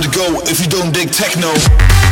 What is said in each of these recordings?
time to go if you don't dig techno.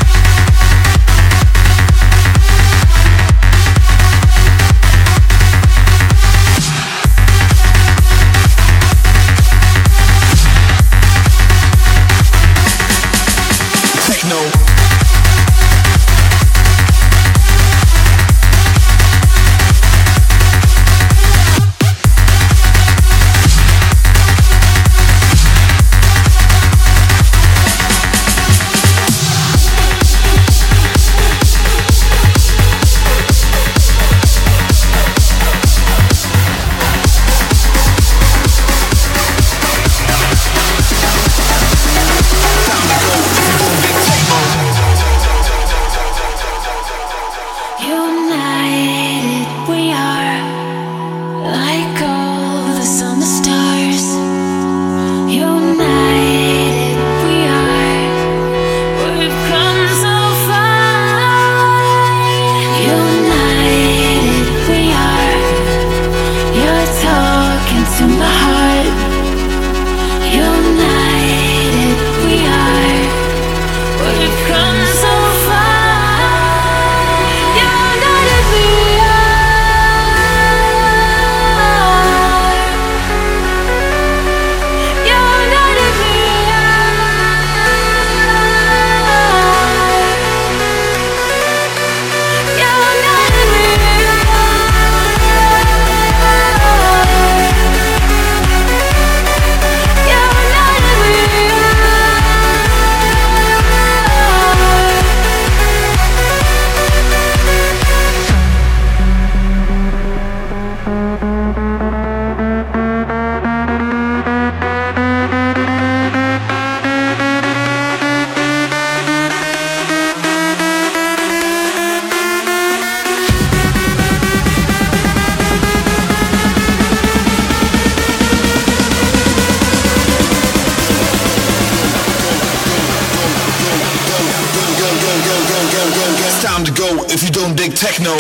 It's time to go if you don't dig techno.